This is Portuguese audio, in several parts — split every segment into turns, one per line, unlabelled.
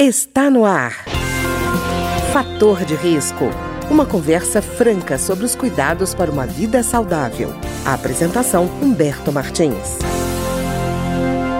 Está no ar. Fator de risco. Uma conversa franca sobre os cuidados para uma vida saudável. A apresentação Humberto Martins.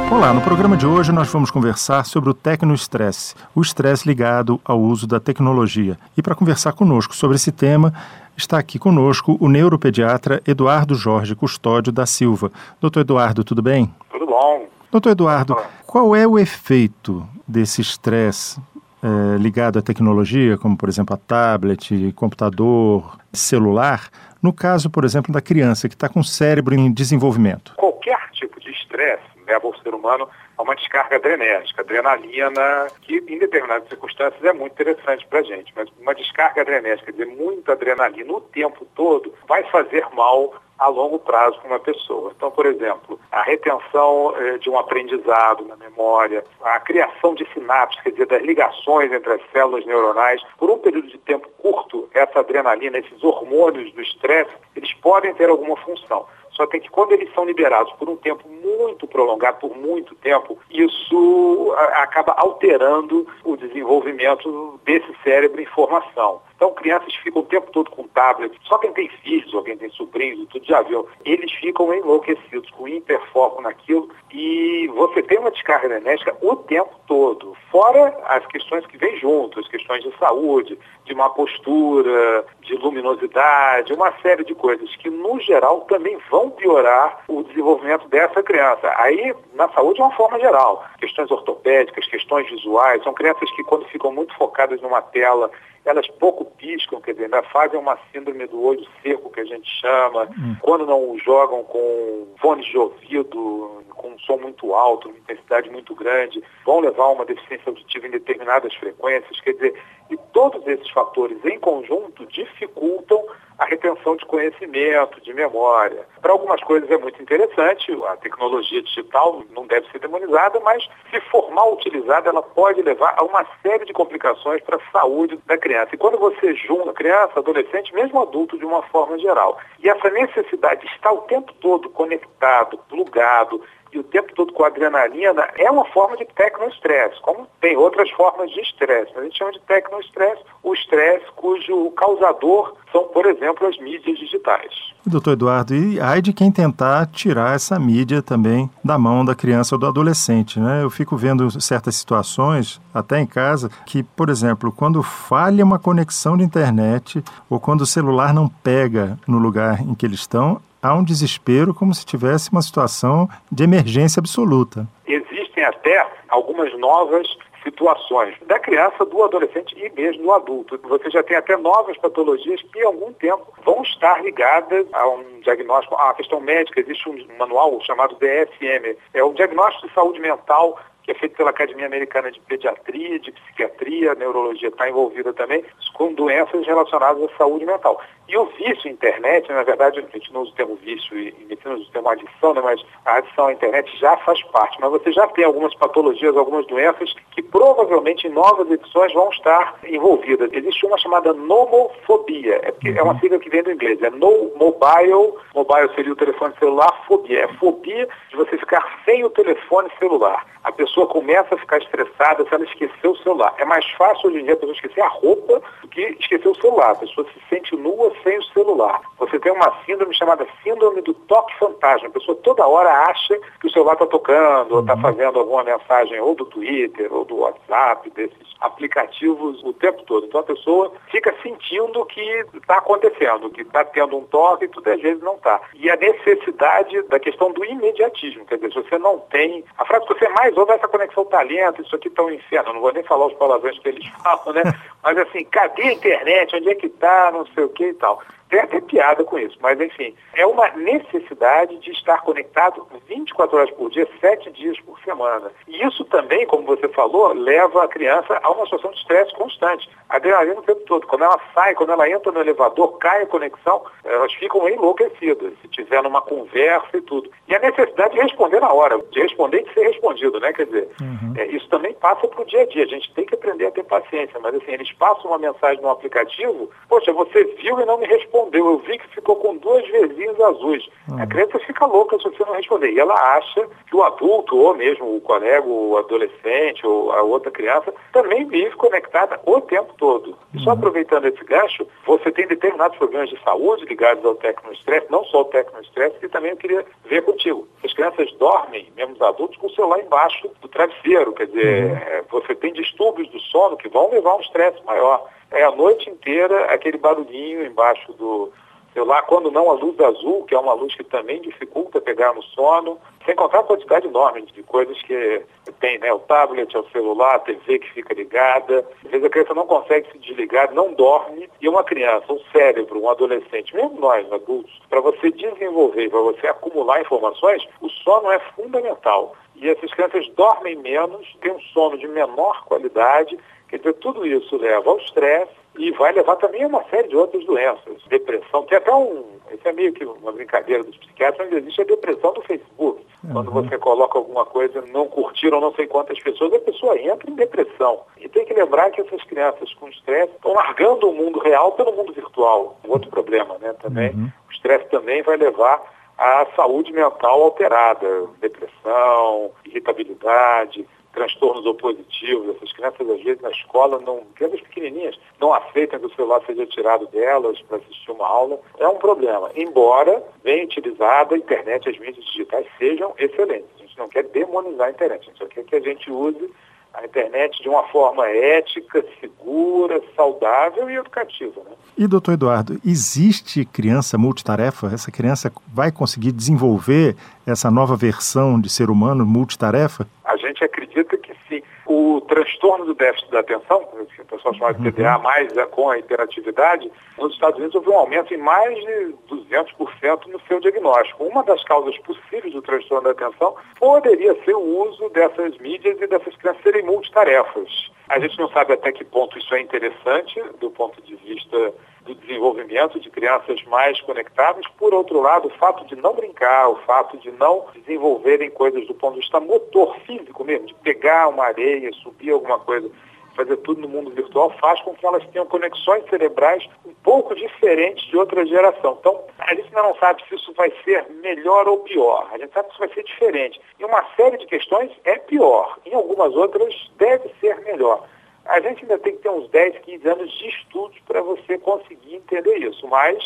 Olá, no programa de hoje nós vamos conversar sobre o tecnoestresse, o estresse ligado ao uso da tecnologia. E para conversar conosco sobre esse tema, está aqui conosco o neuropediatra Eduardo Jorge Custódio da Silva. Doutor Eduardo, tudo bem?
Tudo bom.
Doutor Eduardo, qual é o efeito desse estresse é, ligado à tecnologia, como por exemplo a tablet, computador, celular, no caso, por exemplo, da criança que está com o cérebro em desenvolvimento?
Qualquer tipo de estresse leva o ser humano a uma descarga adrenérgica, adrenalina, que em determinadas circunstâncias é muito interessante para a gente, mas uma descarga adrenérgica, quer dizer, muita adrenalina o tempo todo, vai fazer mal a longo prazo para uma pessoa. Então, por exemplo, a retenção eh, de um aprendizado na memória, a criação de sinapses, quer dizer, das ligações entre as células neuronais, por um período de tempo curto, essa adrenalina, esses hormônios do estresse, eles podem ter alguma função. Só que quando eles são liberados por um tempo muito prolongado, por muito tempo, isso acaba alterando o desenvolvimento desse cérebro em formação. Então, crianças ficam o tempo todo com tablet. Só quem tem filhos ou quem tem sobrinhos, tudo já viu, eles ficam enlouquecidos, com hiperfoco naquilo. E você tem uma descarga energética o tempo todo. Fora as questões que vêm junto, as questões de saúde, de má postura, de luminosidade, uma série de coisas que, no geral, também vão piorar o desenvolvimento dessa criança. Aí, na saúde, de uma forma geral. Questões ortopédicas, questões visuais. São crianças que, quando ficam muito focadas numa tela, elas pouco piscam, quer dizer, ainda fazem uma síndrome do olho seco, que a gente chama, hum. quando não jogam com fones de ouvido, com um som muito alto, uma intensidade muito grande, vão levar a uma deficiência auditiva em determinadas frequências, quer dizer, e todos esses fatores em conjunto dificultam a retenção de conhecimento, de memória. Para algumas coisas é muito interessante, a tecnologia digital não deve ser demonizada, mas se for mal utilizada, ela pode levar a uma série de complicações para a saúde da criança. E quando você junta criança, adolescente, mesmo adulto de uma forma geral, e essa necessidade de estar o tempo todo conectado, plugado, e o tempo todo com adrenalina é uma forma de tecnoestresse, como tem outras formas de estresse. A gente chama de tecnoestresse o estresse cujo causador são, por exemplo, as mídias digitais.
Doutor Eduardo, e ai de quem tentar tirar essa mídia também da mão da criança ou do adolescente, né? Eu fico vendo certas situações, até em casa, que, por exemplo, quando falha uma conexão de internet ou quando o celular não pega no lugar em que eles estão, há um desespero como se tivesse uma situação de emergência absoluta.
Existem até algumas novas situações da criança, do adolescente e mesmo do adulto. Você já tem até novas patologias que, em algum tempo, vão estar ligadas a um diagnóstico, a questão médica. Existe um manual chamado DSM, é um diagnóstico de saúde mental que é feito pela Academia Americana de Pediatria, de Psiquiatria, Neurologia está envolvida também, com doenças relacionadas à saúde mental. E o vício à internet, na verdade, a gente não usa o termo vício e medicina usa o termo adição, né, mas a adição à internet já faz parte. Mas você já tem algumas patologias, algumas doenças que provavelmente em novas edições vão estar envolvidas. Existe uma chamada nomofobia, é, porque é uma uhum. sigla que vem do inglês, é no mobile, mobile seria o telefone celular, fobia, é fobia de você ficar sem o telefone celular. A pessoa começa a ficar estressada se ela esquecer o celular. É mais fácil hoje em dia a pessoa esquecer a roupa do que esquecer o celular. A pessoa se sente nua sem o celular. Você tem uma síndrome chamada síndrome do toque fantasma. A pessoa toda hora acha que o celular está tocando, ou está uhum. fazendo alguma mensagem ou do Twitter, ou do WhatsApp, desses aplicativos o tempo todo. Então a pessoa fica sentindo que está acontecendo, que está tendo um toque e tudo às vezes não está. E a necessidade da questão do imediatismo. Quer dizer, se você não tem. A frase que você mais ouve é essa conexão talento, isso aqui está um inferno. Não vou nem falar os palavrões que eles falam, né? Mas assim, cadê a internet? Onde é que está? Não sei o que e tal. Tem até piada com isso, mas enfim, é uma necessidade de estar conectado 24 horas por dia, 7 dias por semana. E isso também, como você falou, leva a criança a uma situação de estresse constante. A adrenalina o tempo todo. Quando ela sai, quando ela entra no elevador, cai a conexão, elas ficam enlouquecidas, se tiver numa conversa e tudo. E a necessidade de responder na hora, de responder e de ser respondido, né? Quer dizer, uhum. é, isso também passa para o dia a dia. A gente tem que aprender a ter paciência, mas assim, eles passam uma mensagem no aplicativo, poxa, você viu e não me respondeu respondeu. Eu vi que ficou com duas vezinhas azuis. A criança fica louca se você não responder. E ela acha que o adulto, ou mesmo o colega, o adolescente, ou a outra criança, também vive conectada o tempo todo. E só aproveitando esse gancho, você tem determinados problemas de saúde ligados ao tecnoestresse, não só ao tecnoestresse, que também eu queria ver contigo. As crianças dormem, mesmo os adultos, com o celular embaixo do travesseiro. Quer dizer, você tem distúrbios do sono que vão levar a um estresse maior. É a noite inteira aquele barulhinho embaixo do celular, quando não a luz azul, que é uma luz que também dificulta pegar no sono, sem contar a quantidade enorme de coisas que tem, né? O tablet, o celular, a TV que fica ligada. Às vezes a criança não consegue se desligar, não dorme. E uma criança, um cérebro, um adolescente, mesmo nós, adultos, para você desenvolver, para você acumular informações, o sono é fundamental. E essas crianças dormem menos, têm um sono de menor qualidade Quer dizer, tudo isso leva ao estresse e vai levar também a uma série de outras doenças. Depressão, tem até um. Isso é meio que uma brincadeira dos psiquiatras, mas existe a depressão do Facebook. Uhum. Quando você coloca alguma coisa, não curtiram não sei quantas pessoas, a pessoa entra em depressão. E tem que lembrar que essas crianças com estresse estão largando o mundo real pelo mundo virtual. Um outro problema, né? Também. Uhum. O estresse também vai levar à saúde mental alterada, depressão, irritabilidade transtornos opositivos. Essas crianças, às vezes, na escola, não, crianças pequenininhas, não aceitam que o celular seja tirado delas para assistir uma aula. É um problema. Embora bem utilizada, a internet e as mídias digitais sejam excelentes. A gente não quer demonizar a internet, a gente só quer que a gente use a internet de uma forma ética, segura, saudável e educativa. Né?
E, doutor Eduardo, existe criança multitarefa? Essa criança vai conseguir desenvolver essa nova versão de ser humano multitarefa?
A gente acredita que sim. O transtorno do déficit da atenção, que o pessoal chama de TDA, uhum. mais com a interatividade, nos Estados Unidos houve um aumento em mais de 200% no seu diagnóstico. Uma das causas possíveis do transtorno da atenção poderia ser o uso dessas mídias e dessas crianças serem multitarefas. A gente não sabe até que ponto isso é interessante do ponto de vista do desenvolvimento de crianças mais conectadas. Por outro lado, o fato de não brincar, o fato de não desenvolverem coisas do ponto de vista motor físico mesmo, de pegar uma areia, subir alguma coisa, fazer tudo no mundo virtual, faz com que elas tenham conexões cerebrais um pouco diferentes de outra geração. Então, a gente ainda não sabe se isso vai ser melhor ou pior. A gente sabe que isso vai ser diferente. Em uma série de questões é pior. Em algumas outras deve ser melhor. A gente ainda tem que ter uns 10, 15 anos de estudos para você conseguir entender isso, mas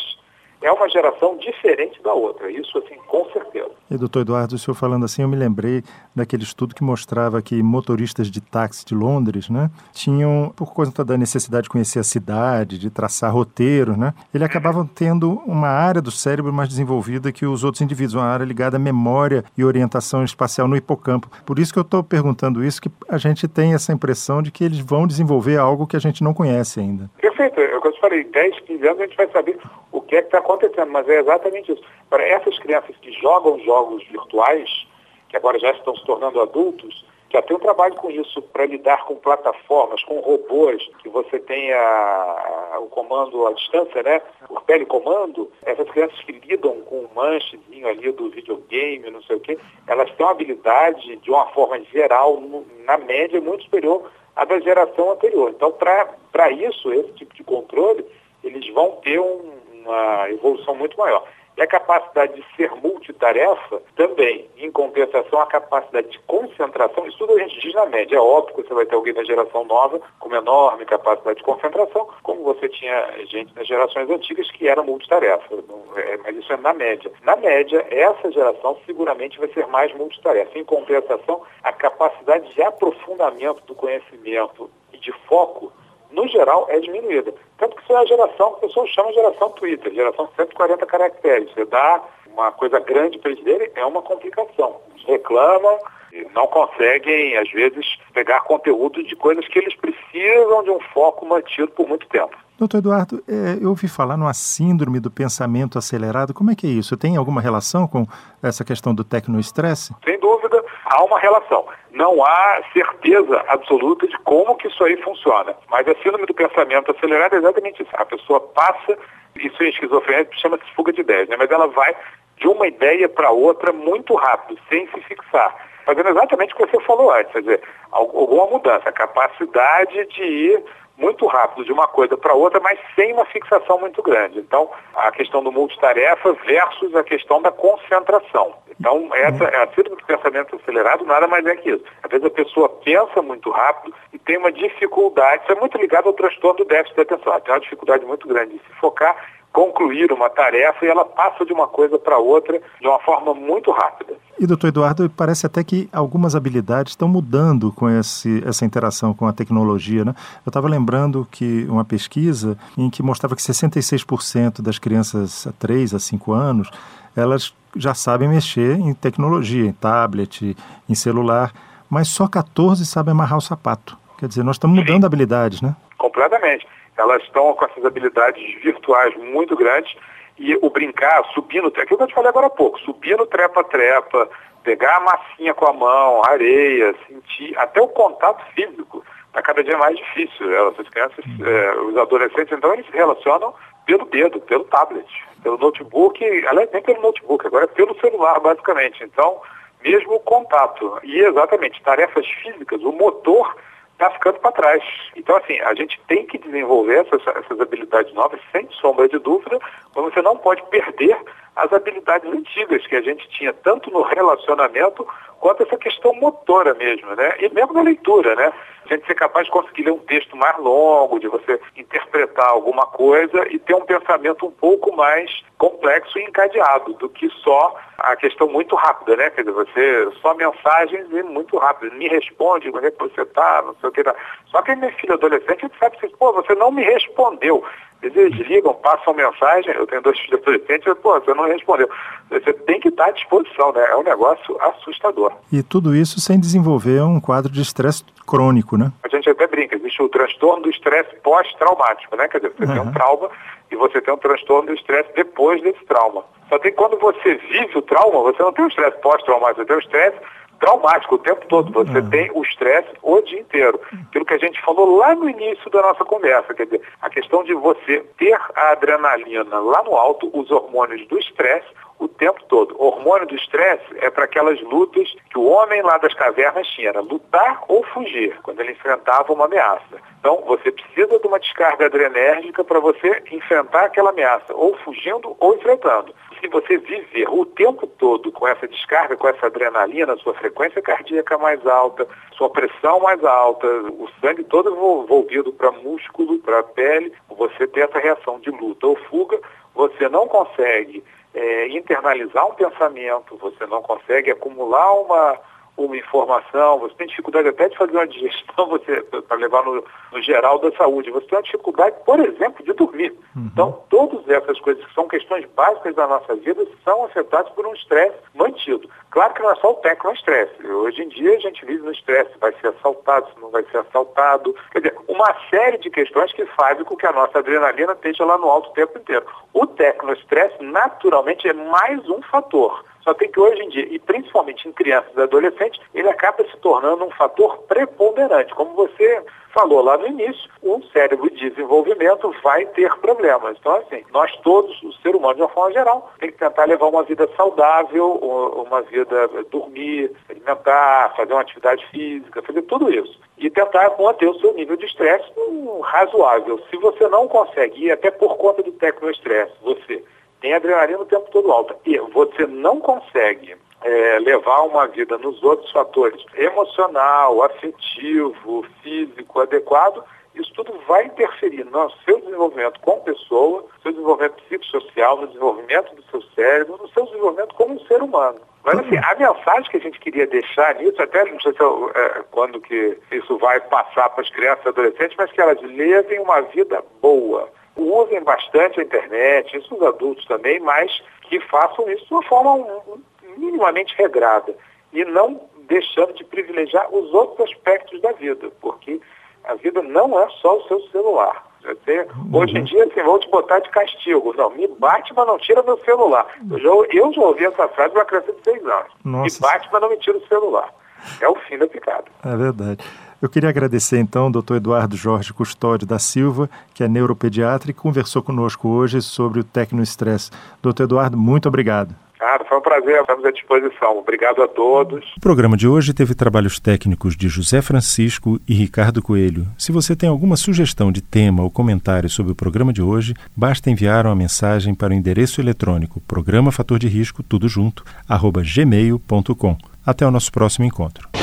é uma geração diferente da outra, isso assim, com certeza.
E doutor Eduardo, o senhor falando assim, eu me lembrei daquele estudo que mostrava que motoristas de táxi de Londres, né, tinham, por conta da necessidade de conhecer a cidade, de traçar roteiro, né, ele acabavam tendo uma área do cérebro mais desenvolvida que os outros indivíduos, uma área ligada à memória e orientação espacial no hipocampo. Por isso que eu estou perguntando isso, que a gente tem essa impressão de que eles vão desenvolver algo que a gente não conhece ainda.
Perfeito, é eu, eu falei, 10, 15 anos a gente vai saber o que é que está acontecendo, mas é exatamente isso. Para essas crianças que jogam jogos virtuais, que agora já estão se tornando adultos, já tem um trabalho com isso para lidar com plataformas, com robôs, que você tenha o comando à distância, né? Por telecomando, essas crianças que lidam com o manchezinho ali do videogame, não sei o quê, elas têm uma habilidade, de uma forma geral, na média, muito superior à da geração anterior. Então, para isso, esse tipo de controle, eles vão ter um, uma evolução muito maior. E a capacidade de ser multitarefa também, em compensação, a capacidade de concentração, isso tudo a gente diz na média. É óbvio que você vai ter alguém da geração nova com enorme capacidade de concentração, como você tinha gente nas gerações antigas que era multitarefa. É, mas isso é na média. Na média, essa geração seguramente vai ser mais multitarefa. Em compensação, a capacidade de aprofundamento do conhecimento e de foco no geral, é diminuída. Tanto que isso é a geração que o pessoal chama de geração Twitter, geração 140 caracteres. Você dá uma coisa grande para eles lerem, é uma complicação. Eles reclamam e não conseguem, às vezes, pegar conteúdo de coisas que eles precisam de um foco mantido por muito tempo.
Doutor Eduardo, é, eu ouvi falar numa síndrome do pensamento acelerado. Como é que é isso? Tem alguma relação com essa questão do tecnoestresse?
Sem dúvida, há uma relação. Não há certeza absoluta de como que isso aí funciona. Mas a síndrome do pensamento acelerado é exatamente isso. A pessoa passa, isso em esquizofrenia chama-se fuga de ideias, né? mas ela vai de uma ideia para outra muito rápido, sem se fixar fazendo exatamente o que você falou antes, quer dizer, alguma mudança, a capacidade de ir muito rápido de uma coisa para outra, mas sem uma fixação muito grande. Então, a questão do multitarefa versus a questão da concentração. Então, essa é a síndrome do pensamento acelerado, nada mais é que isso. Às vezes a pessoa pensa muito rápido e tem uma dificuldade, isso é muito ligado ao transtorno do déficit de atenção, tem uma dificuldade muito grande de se focar concluir uma tarefa e ela passa de uma coisa para outra de uma forma muito rápida.
E, doutor Eduardo, parece até que algumas habilidades estão mudando com esse, essa interação com a tecnologia. Né? Eu estava lembrando que uma pesquisa em que mostrava que 66% das crianças a 3 a 5 anos, elas já sabem mexer em tecnologia, em tablet, em celular, mas só 14 sabem amarrar o sapato. Quer dizer, nós estamos mudando Sim. habilidades, né?
Completamente elas estão com essas habilidades virtuais muito grandes e o brincar, subir no aquilo que eu te falei agora há pouco, subir no trepa-trepa, pegar a massinha com a mão, areia, sentir, até o contato físico está cada dia mais difícil. Essas crianças, é, os adolescentes, então, eles se relacionam pelo dedo, pelo tablet, pelo notebook, aliás, nem pelo notebook, agora é pelo celular, basicamente. Então, mesmo o contato. E exatamente, tarefas físicas, o motor está ficando para trás. Então, assim, a gente tem que desenvolver essas, essas habilidades novas, sem sombra de dúvida, mas você não pode perder as habilidades antigas que a gente tinha, tanto no relacionamento quanto essa questão motora mesmo, né? E mesmo na leitura, né? A gente ser capaz de conseguir ler um texto mais longo, de você interpretar alguma coisa e ter um pensamento um pouco mais complexo e encadeado do que só a questão muito rápida, né? Quer dizer, você só mensagens e muito rápido. Me responde, onde é que você está, não sei o que. Só que minha filha adolescente, a gente sabe assim, pô, você não me respondeu. Eles ligam, passam mensagem, eu tenho dois filhos adolescentes, pô, você não respondeu. Você tem que estar à disposição, né? É um negócio assustador.
E tudo isso sem desenvolver um quadro de estresse crônico, né?
A gente até brinca, existe o transtorno do estresse pós-traumático, né? Quer dizer, você uhum. tem um trauma e você tem um transtorno do estresse depois desse trauma. Só que quando você vive o trauma, você não tem o estresse pós-traumático, você tem o estresse traumático o tempo todo. Você uhum. tem o estresse o dia inteiro. Aquilo que a gente falou lá no início da nossa conversa, quer dizer, a questão de você ter a adrenalina lá no alto, os hormônios do estresse, o tempo todo. O hormônio do estresse é para aquelas lutas que o homem lá das cavernas tinha, lutar ou fugir, quando ele enfrentava uma ameaça. Então, você precisa de uma descarga adrenérgica para você enfrentar aquela ameaça, ou fugindo ou enfrentando. Se você viver o tempo todo com essa descarga, com essa adrenalina, sua frequência cardíaca mais alta, sua pressão mais alta, o sangue todo envolvido para músculo, para pele, você tem essa reação de luta ou fuga, você não consegue é, internalizar um pensamento, você não consegue acumular uma, uma informação, você tem dificuldade até de fazer uma digestão para levar no, no, geral da saúde, você tem uma dificuldade, por exemplo, de dormir. Uhum. Então, todas essas coisas que são questões básicas da nossa vida são afetadas por um estresse mantido. Claro que não é só o tecno-estresse. Hoje em dia a gente vive no estresse, vai ser assaltado, se não vai ser assaltado. Quer dizer, uma série de questões que fazem com que a nossa adrenalina esteja lá no alto o tempo inteiro. O tecno-estresse, naturalmente, é mais um fator. Só tem que hoje em dia, e principalmente em crianças e adolescentes, ele acaba se tornando um fator preponderante. Como você falou lá no início, o cérebro de desenvolvimento vai ter problemas. Então, assim, nós todos, o ser humano de uma forma geral, tem que tentar levar uma vida saudável, uma vida, dormir, alimentar, fazer uma atividade física, fazer tudo isso. E tentar manter o seu nível de estresse razoável. Se você não consegue, e até por conta do tecno-estresse, você tem adrenalina o tempo todo alta. E você não consegue é, levar uma vida nos outros fatores, emocional, afetivo, físico, adequado, isso tudo vai interferir no seu desenvolvimento como pessoa, no seu desenvolvimento psicossocial, no desenvolvimento do seu cérebro, no seu desenvolvimento como um ser humano. Mas assim, a mensagem que a gente queria deixar nisso, até não sei se eu, é, quando que isso vai passar para as crianças e adolescentes, mas que elas levem uma vida boa usem bastante a internet, isso os adultos também, mas que façam isso de uma forma minimamente regrada e não deixando de privilegiar os outros aspectos da vida, porque a vida não é só o seu celular. Você, uhum. Hoje em dia, assim, vou te botar de castigo. Não, me bate, mas não tira meu celular. Eu já, eu já ouvi essa frase de uma criança de seis anos. Nossa. Me bate, mas não me tira o celular. É o fim da picada.
É verdade. Eu queria agradecer então ao Dr. Eduardo Jorge Custódio da Silva, que é neuropediatra e conversou conosco hoje sobre o tecnoestresse. Doutor Eduardo, muito obrigado.
Ah, foi um prazer, estamos à disposição. Obrigado a todos.
O programa de hoje teve trabalhos técnicos de José Francisco e Ricardo Coelho. Se você tem alguma sugestão de tema ou comentário sobre o programa de hoje, basta enviar uma mensagem para o endereço eletrônico programa fator de risco tudo junto arroba gmail.com. Até o nosso próximo encontro.